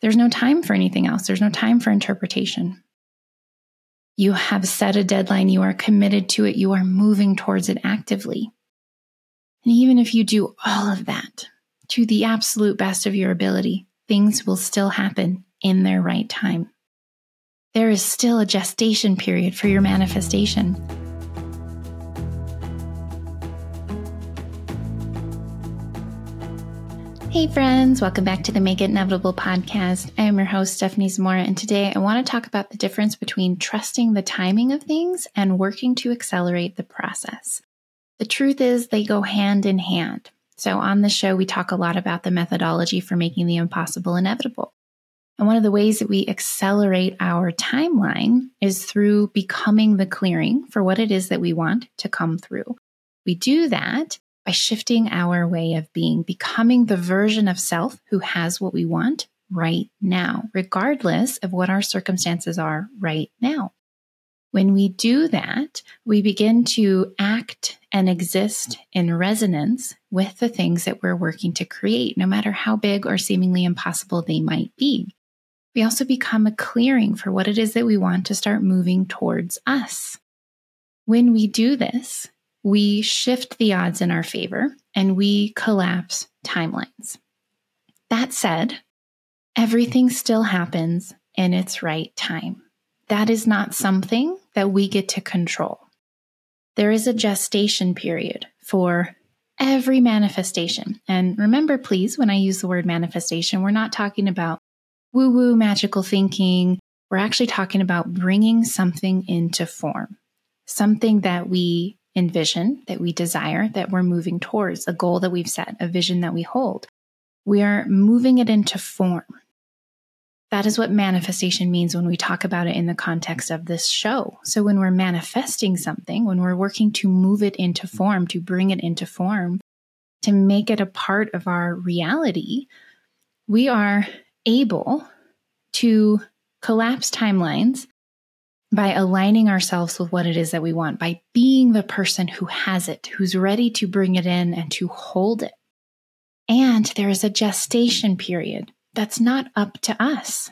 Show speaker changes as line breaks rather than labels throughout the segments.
There's no time for anything else, there's no time for interpretation. You have set a deadline, you are committed to it, you are moving towards it actively. And even if you do all of that to the absolute best of your ability, things will still happen in their right time. There is still a gestation period for your manifestation. Hey, friends, welcome back to the Make It Inevitable podcast. I am your host, Stephanie Zamora, and today I want to talk about the difference between trusting the timing of things and working to accelerate the process. The truth is, they go hand in hand. So, on the show, we talk a lot about the methodology for making the impossible inevitable. And one of the ways that we accelerate our timeline is through becoming the clearing for what it is that we want to come through. We do that by shifting our way of being, becoming the version of self who has what we want right now, regardless of what our circumstances are right now. When we do that, we begin to act and exist in resonance with the things that we're working to create, no matter how big or seemingly impossible they might be. We also become a clearing for what it is that we want to start moving towards us. When we do this, we shift the odds in our favor and we collapse timelines. That said, everything still happens in its right time. That is not something that we get to control. There is a gestation period for every manifestation. And remember, please, when I use the word manifestation, we're not talking about woo woo magical thinking. We're actually talking about bringing something into form, something that we envision, that we desire, that we're moving towards, a goal that we've set, a vision that we hold. We are moving it into form. That is what manifestation means when we talk about it in the context of this show. So, when we're manifesting something, when we're working to move it into form, to bring it into form, to make it a part of our reality, we are able to collapse timelines by aligning ourselves with what it is that we want, by being the person who has it, who's ready to bring it in and to hold it. And there is a gestation period that's not up to us.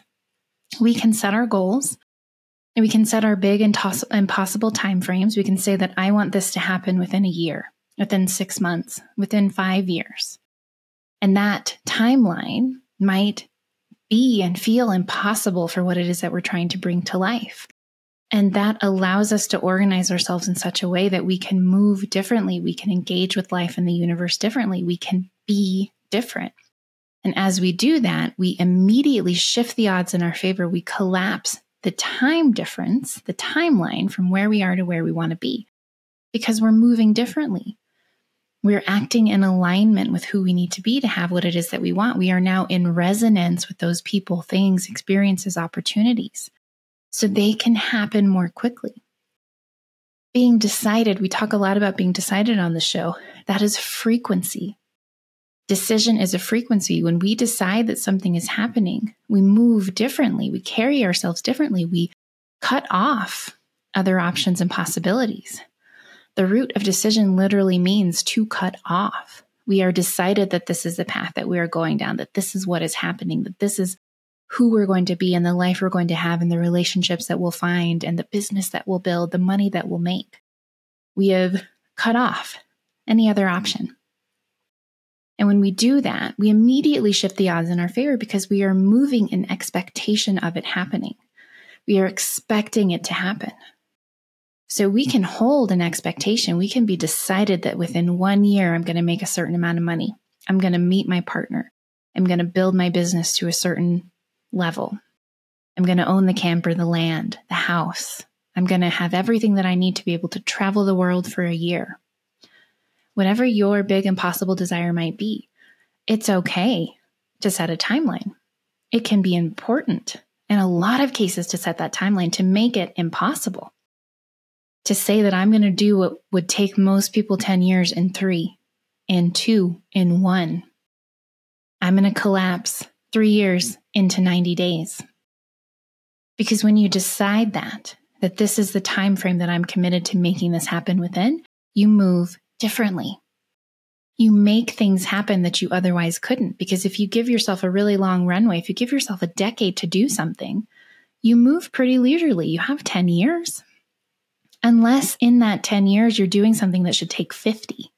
We can set our goals and we can set our big and toss- impossible timeframes. We can say that I want this to happen within a year, within six months, within five years. And that timeline might be and feel impossible for what it is that we're trying to bring to life. And that allows us to organize ourselves in such a way that we can move differently. We can engage with life and the universe differently. We can be different. And as we do that, we immediately shift the odds in our favor. We collapse the time difference, the timeline from where we are to where we want to be, because we're moving differently. We're acting in alignment with who we need to be to have what it is that we want. We are now in resonance with those people, things, experiences, opportunities so they can happen more quickly. Being decided, we talk a lot about being decided on the show. That is frequency. Decision is a frequency. When we decide that something is happening, we move differently, we carry ourselves differently, we cut off other options and possibilities. The root of decision literally means to cut off. We are decided that this is the path that we are going down, that this is what is happening, that this is who we're going to be and the life we're going to have and the relationships that we'll find and the business that we'll build, the money that we'll make. We have cut off any other option. And when we do that, we immediately shift the odds in our favor because we are moving in expectation of it happening. We are expecting it to happen. So we can hold an expectation. We can be decided that within one year, I'm going to make a certain amount of money. I'm going to meet my partner. I'm going to build my business to a certain level. I'm going to own the camper, the land, the house. I'm going to have everything that I need to be able to travel the world for a year. Whatever your big impossible desire might be, it's okay to set a timeline. It can be important in a lot of cases to set that timeline to make it impossible. To say that I'm going to do what would take most people 10 years in three, in two, in one. I'm going to collapse three years into 90 days. Because when you decide that, that this is the time frame that I'm committed to making this happen within, you move differently. you make things happen that you otherwise couldn't. Because if you give yourself a really long runway, if you give yourself a decade to do something, you move pretty leisurely. You have 10 years. Unless in that 10 years you're doing something that should take 50.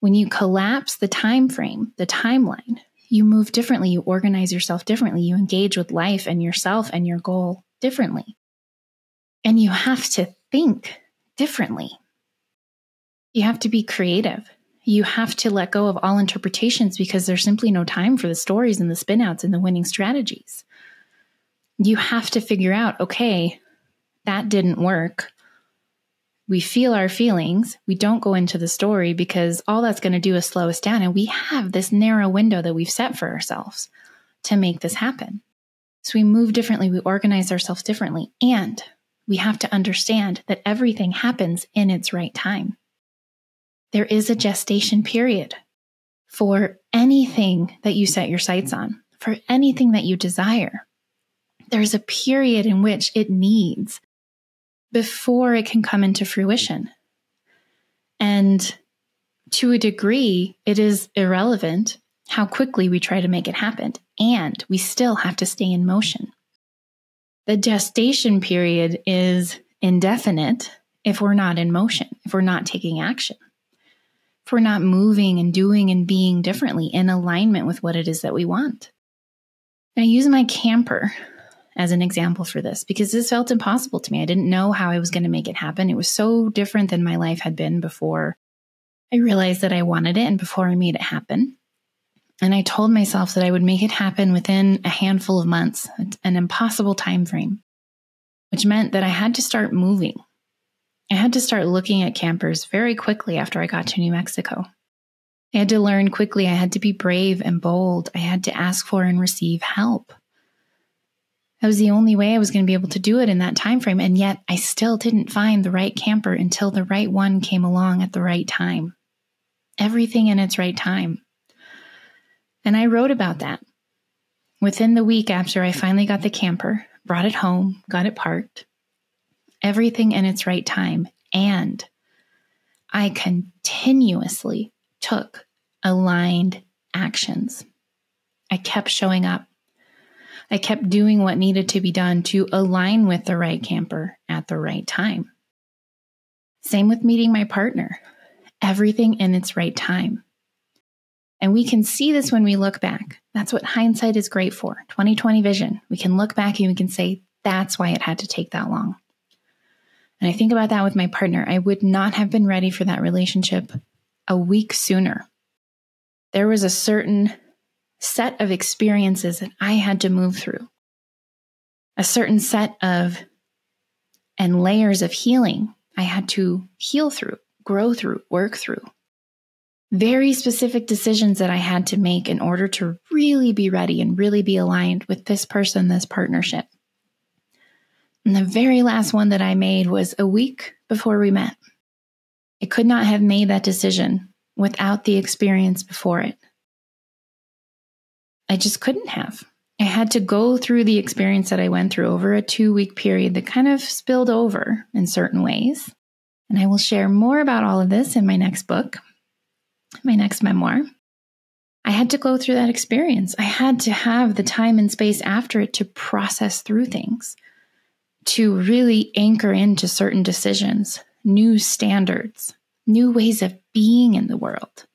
When you collapse the time frame, the timeline, you move differently, you organize yourself differently, you engage with life and yourself and your goal differently. And you have to think differently. You have to be creative. You have to let go of all interpretations because there's simply no time for the stories and the spinouts and the winning strategies. You have to figure out okay, that didn't work. We feel our feelings. We don't go into the story because all that's going to do is slow us down. And we have this narrow window that we've set for ourselves to make this happen. So we move differently, we organize ourselves differently, and we have to understand that everything happens in its right time. There is a gestation period for anything that you set your sights on, for anything that you desire. There's a period in which it needs before it can come into fruition. And to a degree, it is irrelevant how quickly we try to make it happen, and we still have to stay in motion. The gestation period is indefinite if we're not in motion, if we're not taking action, if we're not moving and doing and being differently in alignment with what it is that we want. I use my camper as an example for this because this felt impossible to me. I didn't know how I was going to make it happen. It was so different than my life had been before I realized that I wanted it and before I made it happen. And I told myself that I would make it happen within a handful of months, an impossible time frame, which meant that I had to start moving. I had to start looking at campers very quickly after I got to New Mexico. I had to learn quickly. I had to be brave and bold. I had to ask for and receive help. That was the only way I was going to be able to do it in that time frame. And yet I still didn't find the right camper until the right one came along at the right time. Everything in its right time. And I wrote about that. Within the week after I finally got the camper, brought it home, got it parked, everything in its right time. And I continuously took aligned actions. I kept showing up. I kept doing what needed to be done to align with the right camper at the right time. Same with meeting my partner. Everything in its right time. And we can see this when we look back. That's what hindsight is great for 2020 vision. We can look back and we can say, that's why it had to take that long. And I think about that with my partner. I would not have been ready for that relationship a week sooner. There was a certain set of experiences that I had to move through, a certain set of and layers of healing I had to heal through, grow through, work through very specific decisions that I had to make in order to really be ready and really be aligned with this person, this partnership. And the very last one that I made was a week before we met. I could not have made that decision without the experience before it. I just couldn't have. I had to go through the experience that I went through over a two week period that kind of spilled over in certain ways. And I will share more about all of this in my next book, my next memoir, I had to go through that experience. I had to have the time and space after it to process through things, to really anchor into certain decisions, new standards, new ways of being in the world.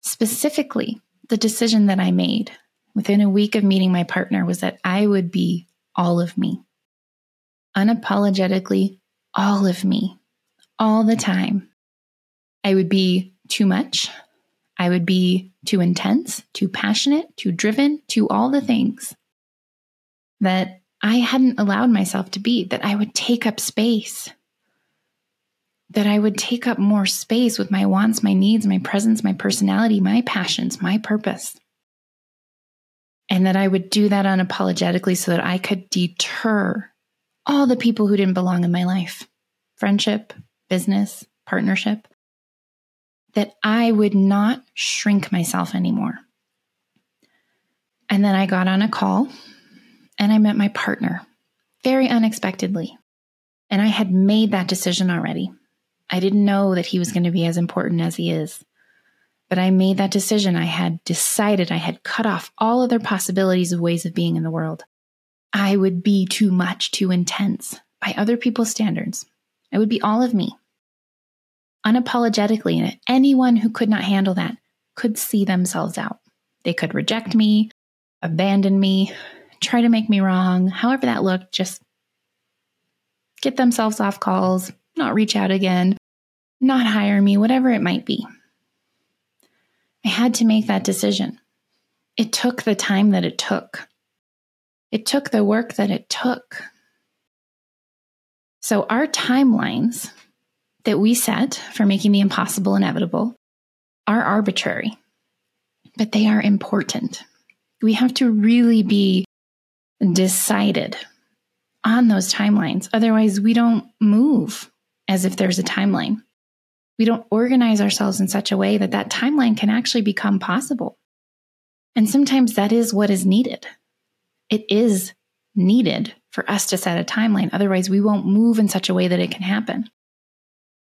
Specifically, the decision that I made within a week of meeting my partner was that I would be all of me, unapologetically, all of me, all the time. I would be too much. I would be too intense, too passionate, too driven, too all the things that I hadn't allowed myself to be, that I would take up space, that I would take up more space with my wants, my needs, my presence, my personality, my passions, my purpose. And that I would do that unapologetically so that I could deter all the people who didn't belong in my life friendship, business, partnership that I would not shrink myself anymore. And then I got on a call and I met my partner very unexpectedly. And I had made that decision already. I didn't know that he was going to be as important as he is, But I made that decision. I had decided I had cut off all other possibilities of ways of being in the world. I would be too much, too intense by other people's standards. I would be all of me. Unapologetically, and anyone who could not handle that could see themselves out. They could reject me, abandon me, try to make me wrong, however that looked, just get themselves off calls, not reach out again, not hire me, whatever it might be. I had to make that decision. It took the time that it took. It took the work that it took. So, our timelines that we set for making the impossible inevitable are arbitrary, but they are important. We have to really be decided on those timelines. Otherwise, we don't move as if there's a timeline. We don't organize ourselves in such a way that that timeline can actually become possible. And sometimes that is what is needed. It is needed for us to set a timeline. Otherwise, we won't move in such a way that it can happen.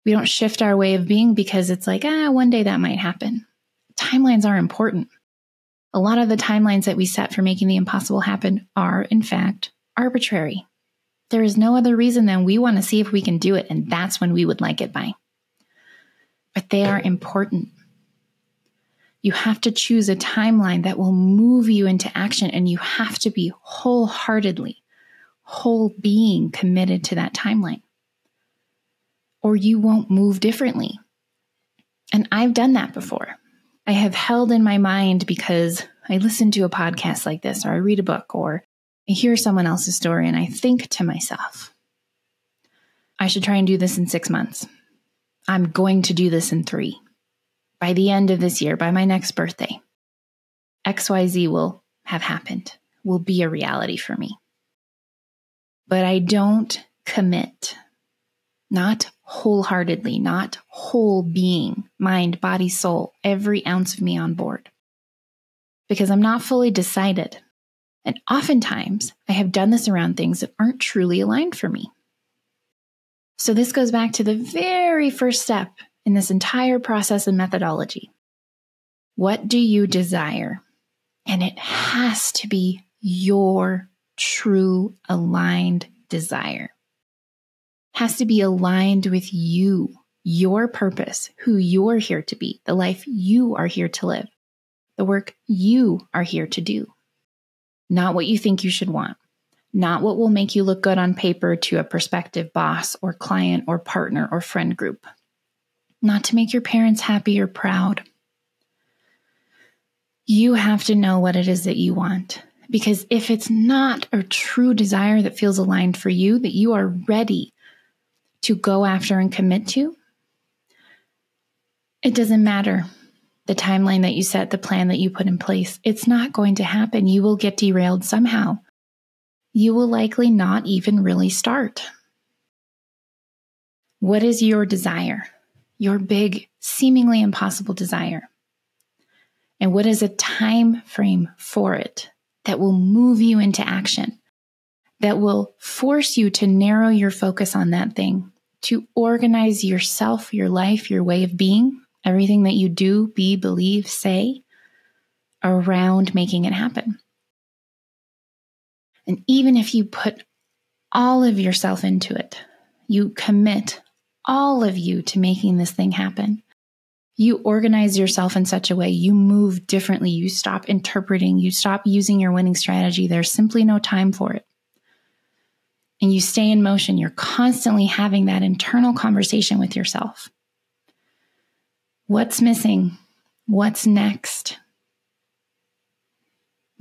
We don't shift our way of being because it's like, ah, one day that might happen. Timelines are important. A lot of the timelines that we set for making the impossible happen are, in fact, arbitrary. There is no other reason than we want to see if we can do it, and that's when we would like it by. But they are important. You have to choose a timeline that will move you into action, and you have to be wholeheartedly, whole being committed to that timeline or you won't move differently. And I've done that before. I have held in my mind because I listen to a podcast like this, or I read a book, or I hear someone else's story, and I think to myself, I should try and do this in six months. I'm going to do this in three. By the end of this year, by my next birthday, XYZ will have happened, will be a reality for me. But I don't commit not wholeheartedly, not whole being, mind, body, soul, every ounce of me on board. Because I'm not fully decided. And oftentimes, I have done this around things that aren't truly aligned for me. So, this goes back to the very first step in this entire process and methodology. What do you desire? And it has to be your true aligned desire has to be aligned with you, your purpose, who you're here to be, the life you are here to live, the work you are here to do. Not what you think you should want, not what will make you look good on paper to a prospective boss or client or partner or friend group, not to make your parents happy or proud. You have to know what it is that you want. Because if it's not a true desire that feels aligned for you, that you are ready to go after and commit to, it doesn't matter the timeline that you set, the plan that you put in place. It's not going to happen. You will get derailed somehow. You will likely not even really start. What is your desire? Your big, seemingly impossible desire? And what is a time frame for it that will move you into action? That will force you to narrow your focus on that thing to organize yourself, your life, your way of being, everything that you do, be, believe, say around making it happen. And even if you put all of yourself into it, you commit all of you to making this thing happen. You organize yourself in such a way, you move differently, you stop interpreting, you stop using your winning strategy. There's simply no time for it and you stay in motion, you're constantly having that internal conversation with yourself. What's missing? What's next?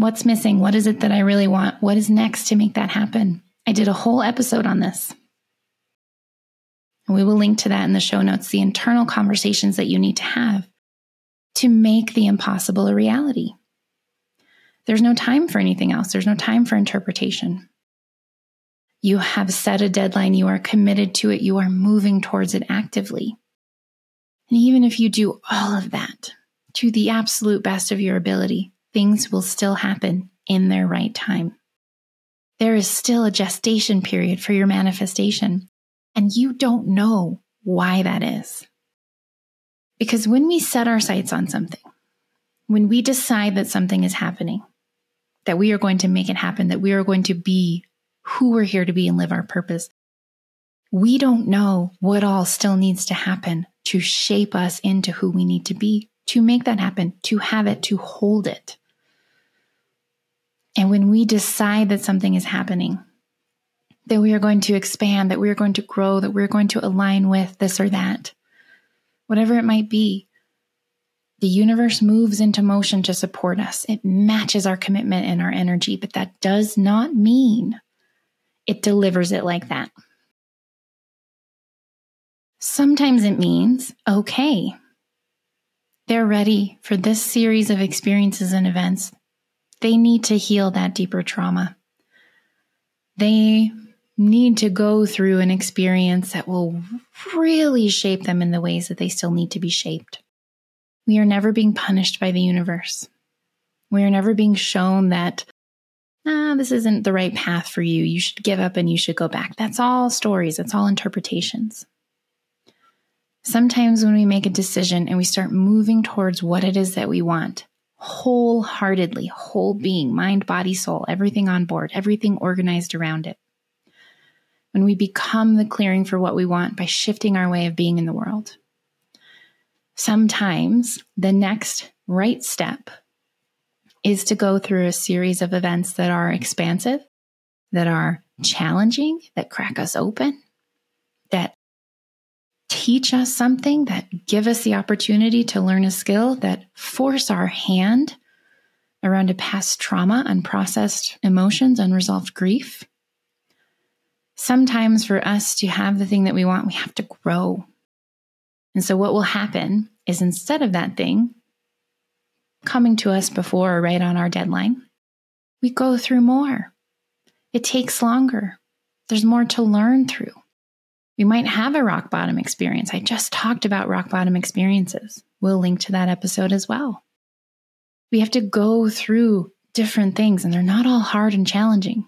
What's missing? What is it that I really want? What is next to make that happen? I did a whole episode on this. And we will link to that in the show notes the internal conversations that you need to have to make the impossible a reality. There's no time for anything else, there's no time for interpretation. You have set a deadline. You are committed to it. You are moving towards it actively. And even if you do all of that to the absolute best of your ability, things will still happen in their right time. There is still a gestation period for your manifestation, and you don't know why that is. Because when we set our sights on something, when we decide that something is happening, that we are going to make it happen, that we are going to be who we're here to be and live our purpose, we don't know what all still needs to happen to shape us into who we need to be, to make that happen, to have it, to hold it. And when we decide that something is happening, that we are going to expand, that we are going to grow, that we're going to align with this or that, whatever it might be, the universe moves into motion to support us. It matches our commitment and our energy, but that does not mean it delivers it like that. Sometimes it means, okay, they're ready for this series of experiences and events. They need to heal that deeper trauma. They need to go through an experience that will really shape them in the ways that they still need to be shaped. We are never being punished by the universe. We are never being shown that, ah, this isn't the right path for you. You should give up and you should go back. That's all stories, that's all interpretations. Sometimes when we make a decision and we start moving towards what it is that we want, wholeheartedly, whole being, mind, body, soul, everything on board, everything organized around it. When we become the clearing for what we want by shifting our way of being in the world. Sometimes the next right step is to go through a series of events that are expansive, that are challenging, that crack us open, teach us something, that give us the opportunity to learn a skill, that force our hand around a past trauma, unprocessed emotions, unresolved grief. Sometimes for us to have the thing that we want, we have to grow. And so, what will happen is instead of that thing coming to us before or right on our deadline, we go through more. It takes longer. There's more to learn through. We might have a rock bottom experience. I just talked about rock bottom experiences. We'll link to that episode as well. We have to go through different things, and they're not all hard and challenging.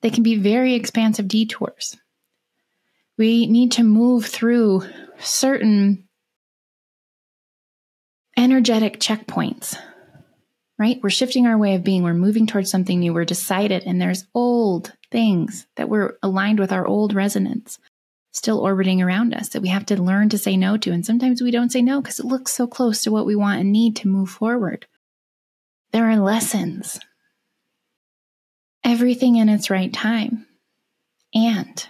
They can be very expansive detours. We need to move through certain energetic checkpoints, right? We're shifting our way of being. We're moving towards something new. We're decided, and there's old things that we're aligned with our old resonance still orbiting around us that we have to learn to say no to. And sometimes we don't say no because it looks so close to what we want and need to move forward. There are lessons, everything in its right time. And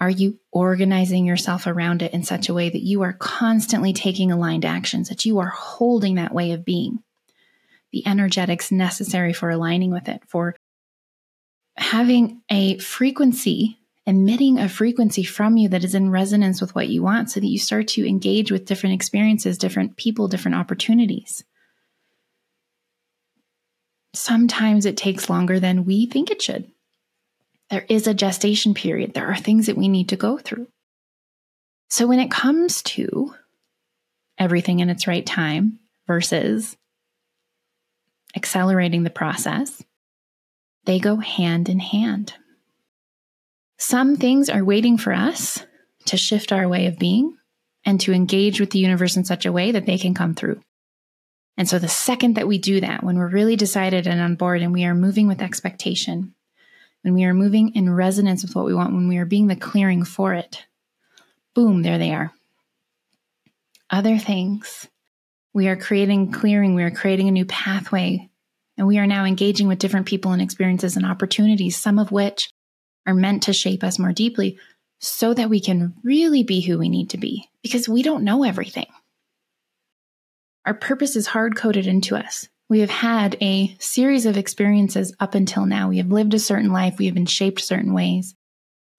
are you organizing yourself around it in such a way that you are constantly taking aligned actions, that you are holding that way of being? The energetics necessary for aligning with it, for having a frequency emitting a frequency from you that is in resonance with what you want so that you start to engage with different experiences, different people, different opportunities. Sometimes it takes longer than we think it should. There is a gestation period, there are things that we need to go through. So when it comes to everything in its right time versus accelerating the process, they go hand in hand. Some things are waiting for us to shift our way of being and to engage with the universe in such a way that they can come through. And so, the second that we do that, when we're really decided and on board and we are moving with expectation, when we are moving in resonance with what we want, when we are being the clearing for it, boom, there they are. Other things, we are creating clearing, we are creating a new pathway, and we are now engaging with different people and experiences and opportunities, some of which are meant to shape us more deeply so that we can really be who we need to be because we don't know everything. Our purpose is hard coded into us. We have had a series of experiences up until now. We have lived a certain life, we have been shaped certain ways.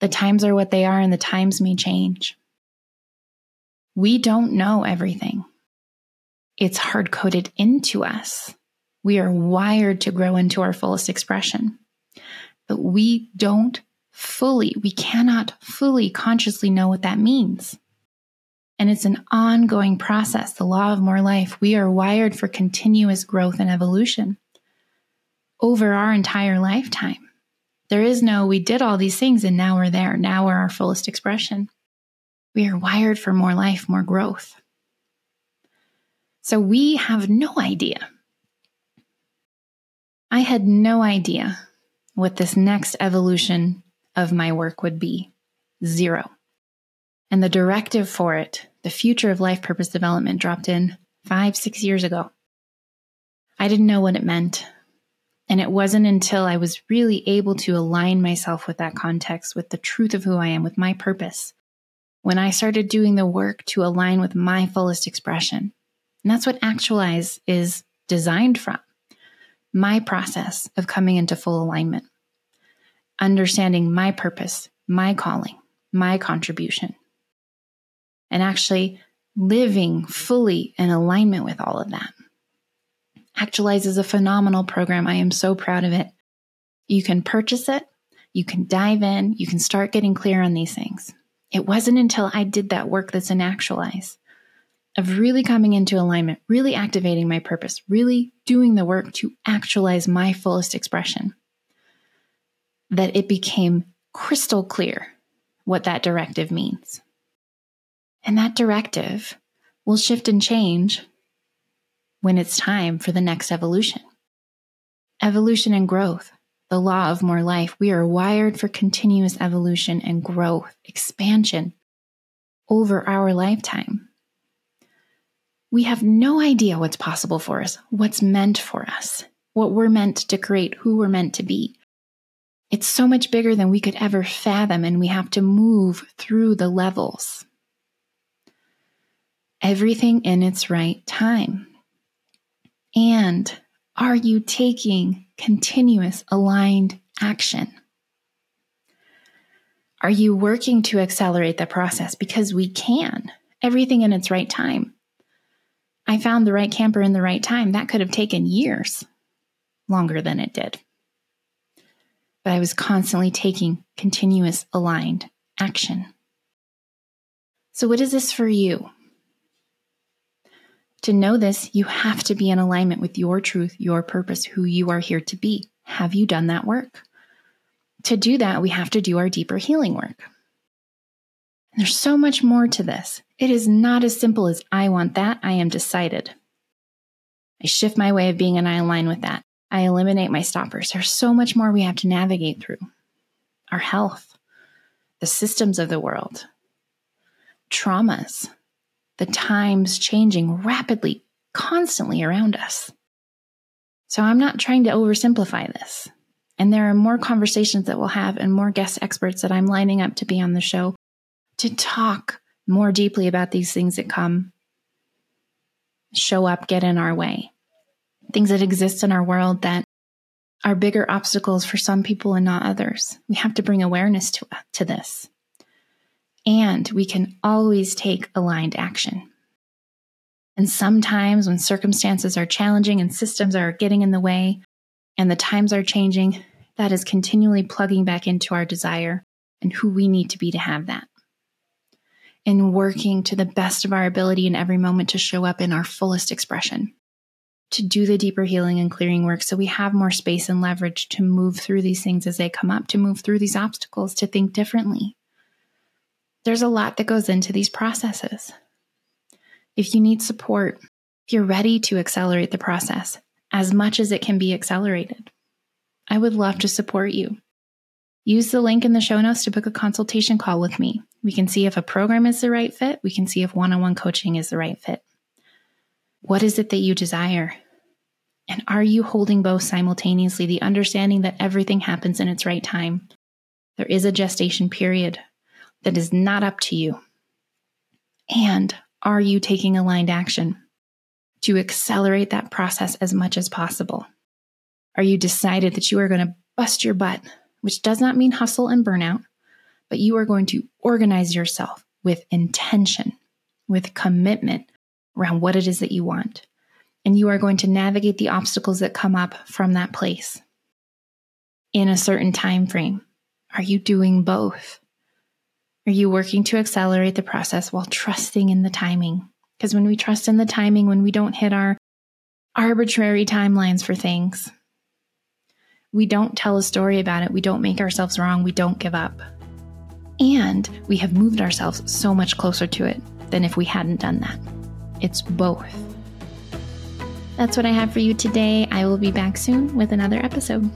The times are what they are, and the times may change. We don't know everything. It's hard coded into us. We are wired to grow into our fullest expression, but we don't fully, we cannot fully consciously know what that means. And it's an ongoing process, the law of more life. We are wired for continuous growth and evolution over our entire lifetime. There is no, we did all these things and now we're there. Now we're our fullest expression. We are wired for more life, more growth. So we have no idea. I had no idea what this next evolution of my work would be zero. And the directive for it, the future of life purpose development, dropped in five, six years ago. I didn't know what it meant. And it wasn't until I was really able to align myself with that context, with the truth of who I am, with my purpose, when I started doing the work to align with my fullest expression. And that's what Actualize is designed from my process of coming into full alignment, understanding my purpose, my calling, my contribution, and actually living fully in alignment with all of that. Actualize is a phenomenal program. I am so proud of it. You can purchase it, you can dive in, you can start getting clear on these things. It wasn't until I did that work that's in Actualize of really coming into alignment, really activating my purpose, really doing the work to actualize my fullest expression, that it became crystal clear what that directive means. And that directive will shift and change when it's time for the next evolution. Evolution and growth, the law of more life. We are wired for continuous evolution and growth, expansion over our lifetime. We have no idea what's possible for us, what's meant for us, what we're meant to create, who we're meant to be. It's so much bigger than we could ever fathom, and we have to move through the levels. Everything in its right time. And are you taking continuous aligned action? Are you working to accelerate the process? Because we can, everything in its right time. I found the right camper in the right time. That could have taken years longer than it did. But I was constantly taking continuous aligned action. So, what is this for you? To know this, you have to be in alignment with your truth, your purpose, who you are here to be. Have you done that work? To do that, we have to do our deeper healing work. And there's so much more to this. It is not as simple as I want that, I am decided. I shift my way of being and I align with that. I eliminate my stoppers. There's so much more we have to navigate through our health, the systems of the world, traumas, the times changing rapidly, constantly around us. So I'm not trying to oversimplify this. And there are more conversations that we'll have and more guest experts that I'm lining up to be on the show to talk more deeply about these things that come, show up, get in our way. Things that exist in our world that are bigger obstacles for some people and not others. We have to bring awareness to, to this. And we can always take aligned action. And sometimes when circumstances are challenging and systems are getting in the way and the times are changing, that is continually plugging back into our desire and who we need to be to have that And working to the best of our ability in every moment to show up in our fullest expression, to do the deeper healing and clearing work so we have more space and leverage to move through these things as they come up, to move through these obstacles, to think differently. There's a lot that goes into these processes. If you need support, if you're ready to accelerate the process as much as it can be accelerated, I would love to support you. Use the link in the show notes to book a consultation call with me. We can see if a program is the right fit. We can see if one on one coaching is the right fit. What is it that you desire? And are you holding both simultaneously? The understanding that everything happens in its right time. There is a gestation period that is not up to you. And are you taking aligned action to accelerate that process as much as possible? Are you decided that you are going to bust your butt which does not mean hustle and burnout, but you are going to organize yourself with intention, with commitment around what it is that you want. And you are going to navigate the obstacles that come up from that place in a certain time frame. Are you doing both? Are you working to accelerate the process while trusting in the timing? Because when we trust in the timing, when we don't hit our arbitrary timelines for things, we don't tell a story about it. We don't make ourselves wrong. We don't give up. And we have moved ourselves so much closer to it than if we hadn't done that. It's both. That's what I have for you today. I will be back soon with another episode.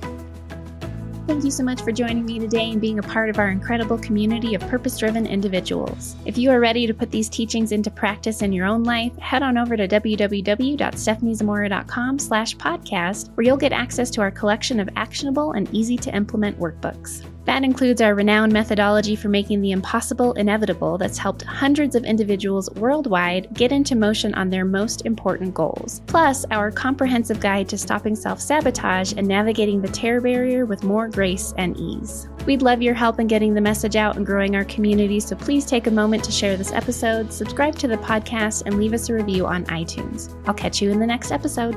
Thank you so much for joining me today and being a part of our incredible community of purpose driven individuals. If you are ready to put these teachings into practice in your own life, head on over to www.stephaniezamora.com slash podcast, where you'll get access to our collection of actionable and easy to implement workbooks. That includes our renowned methodology for making the impossible inevitable that's helped hundreds of individuals worldwide get into motion on their most important goals. Plus, our comprehensive guide to stopping self sabotage and navigating the terror barrier with more grace and ease. We'd love your help in getting the message out and growing our community, so please take a moment to share this episode, subscribe to the podcast, and leave us a review on iTunes. I'll catch you in the next episode.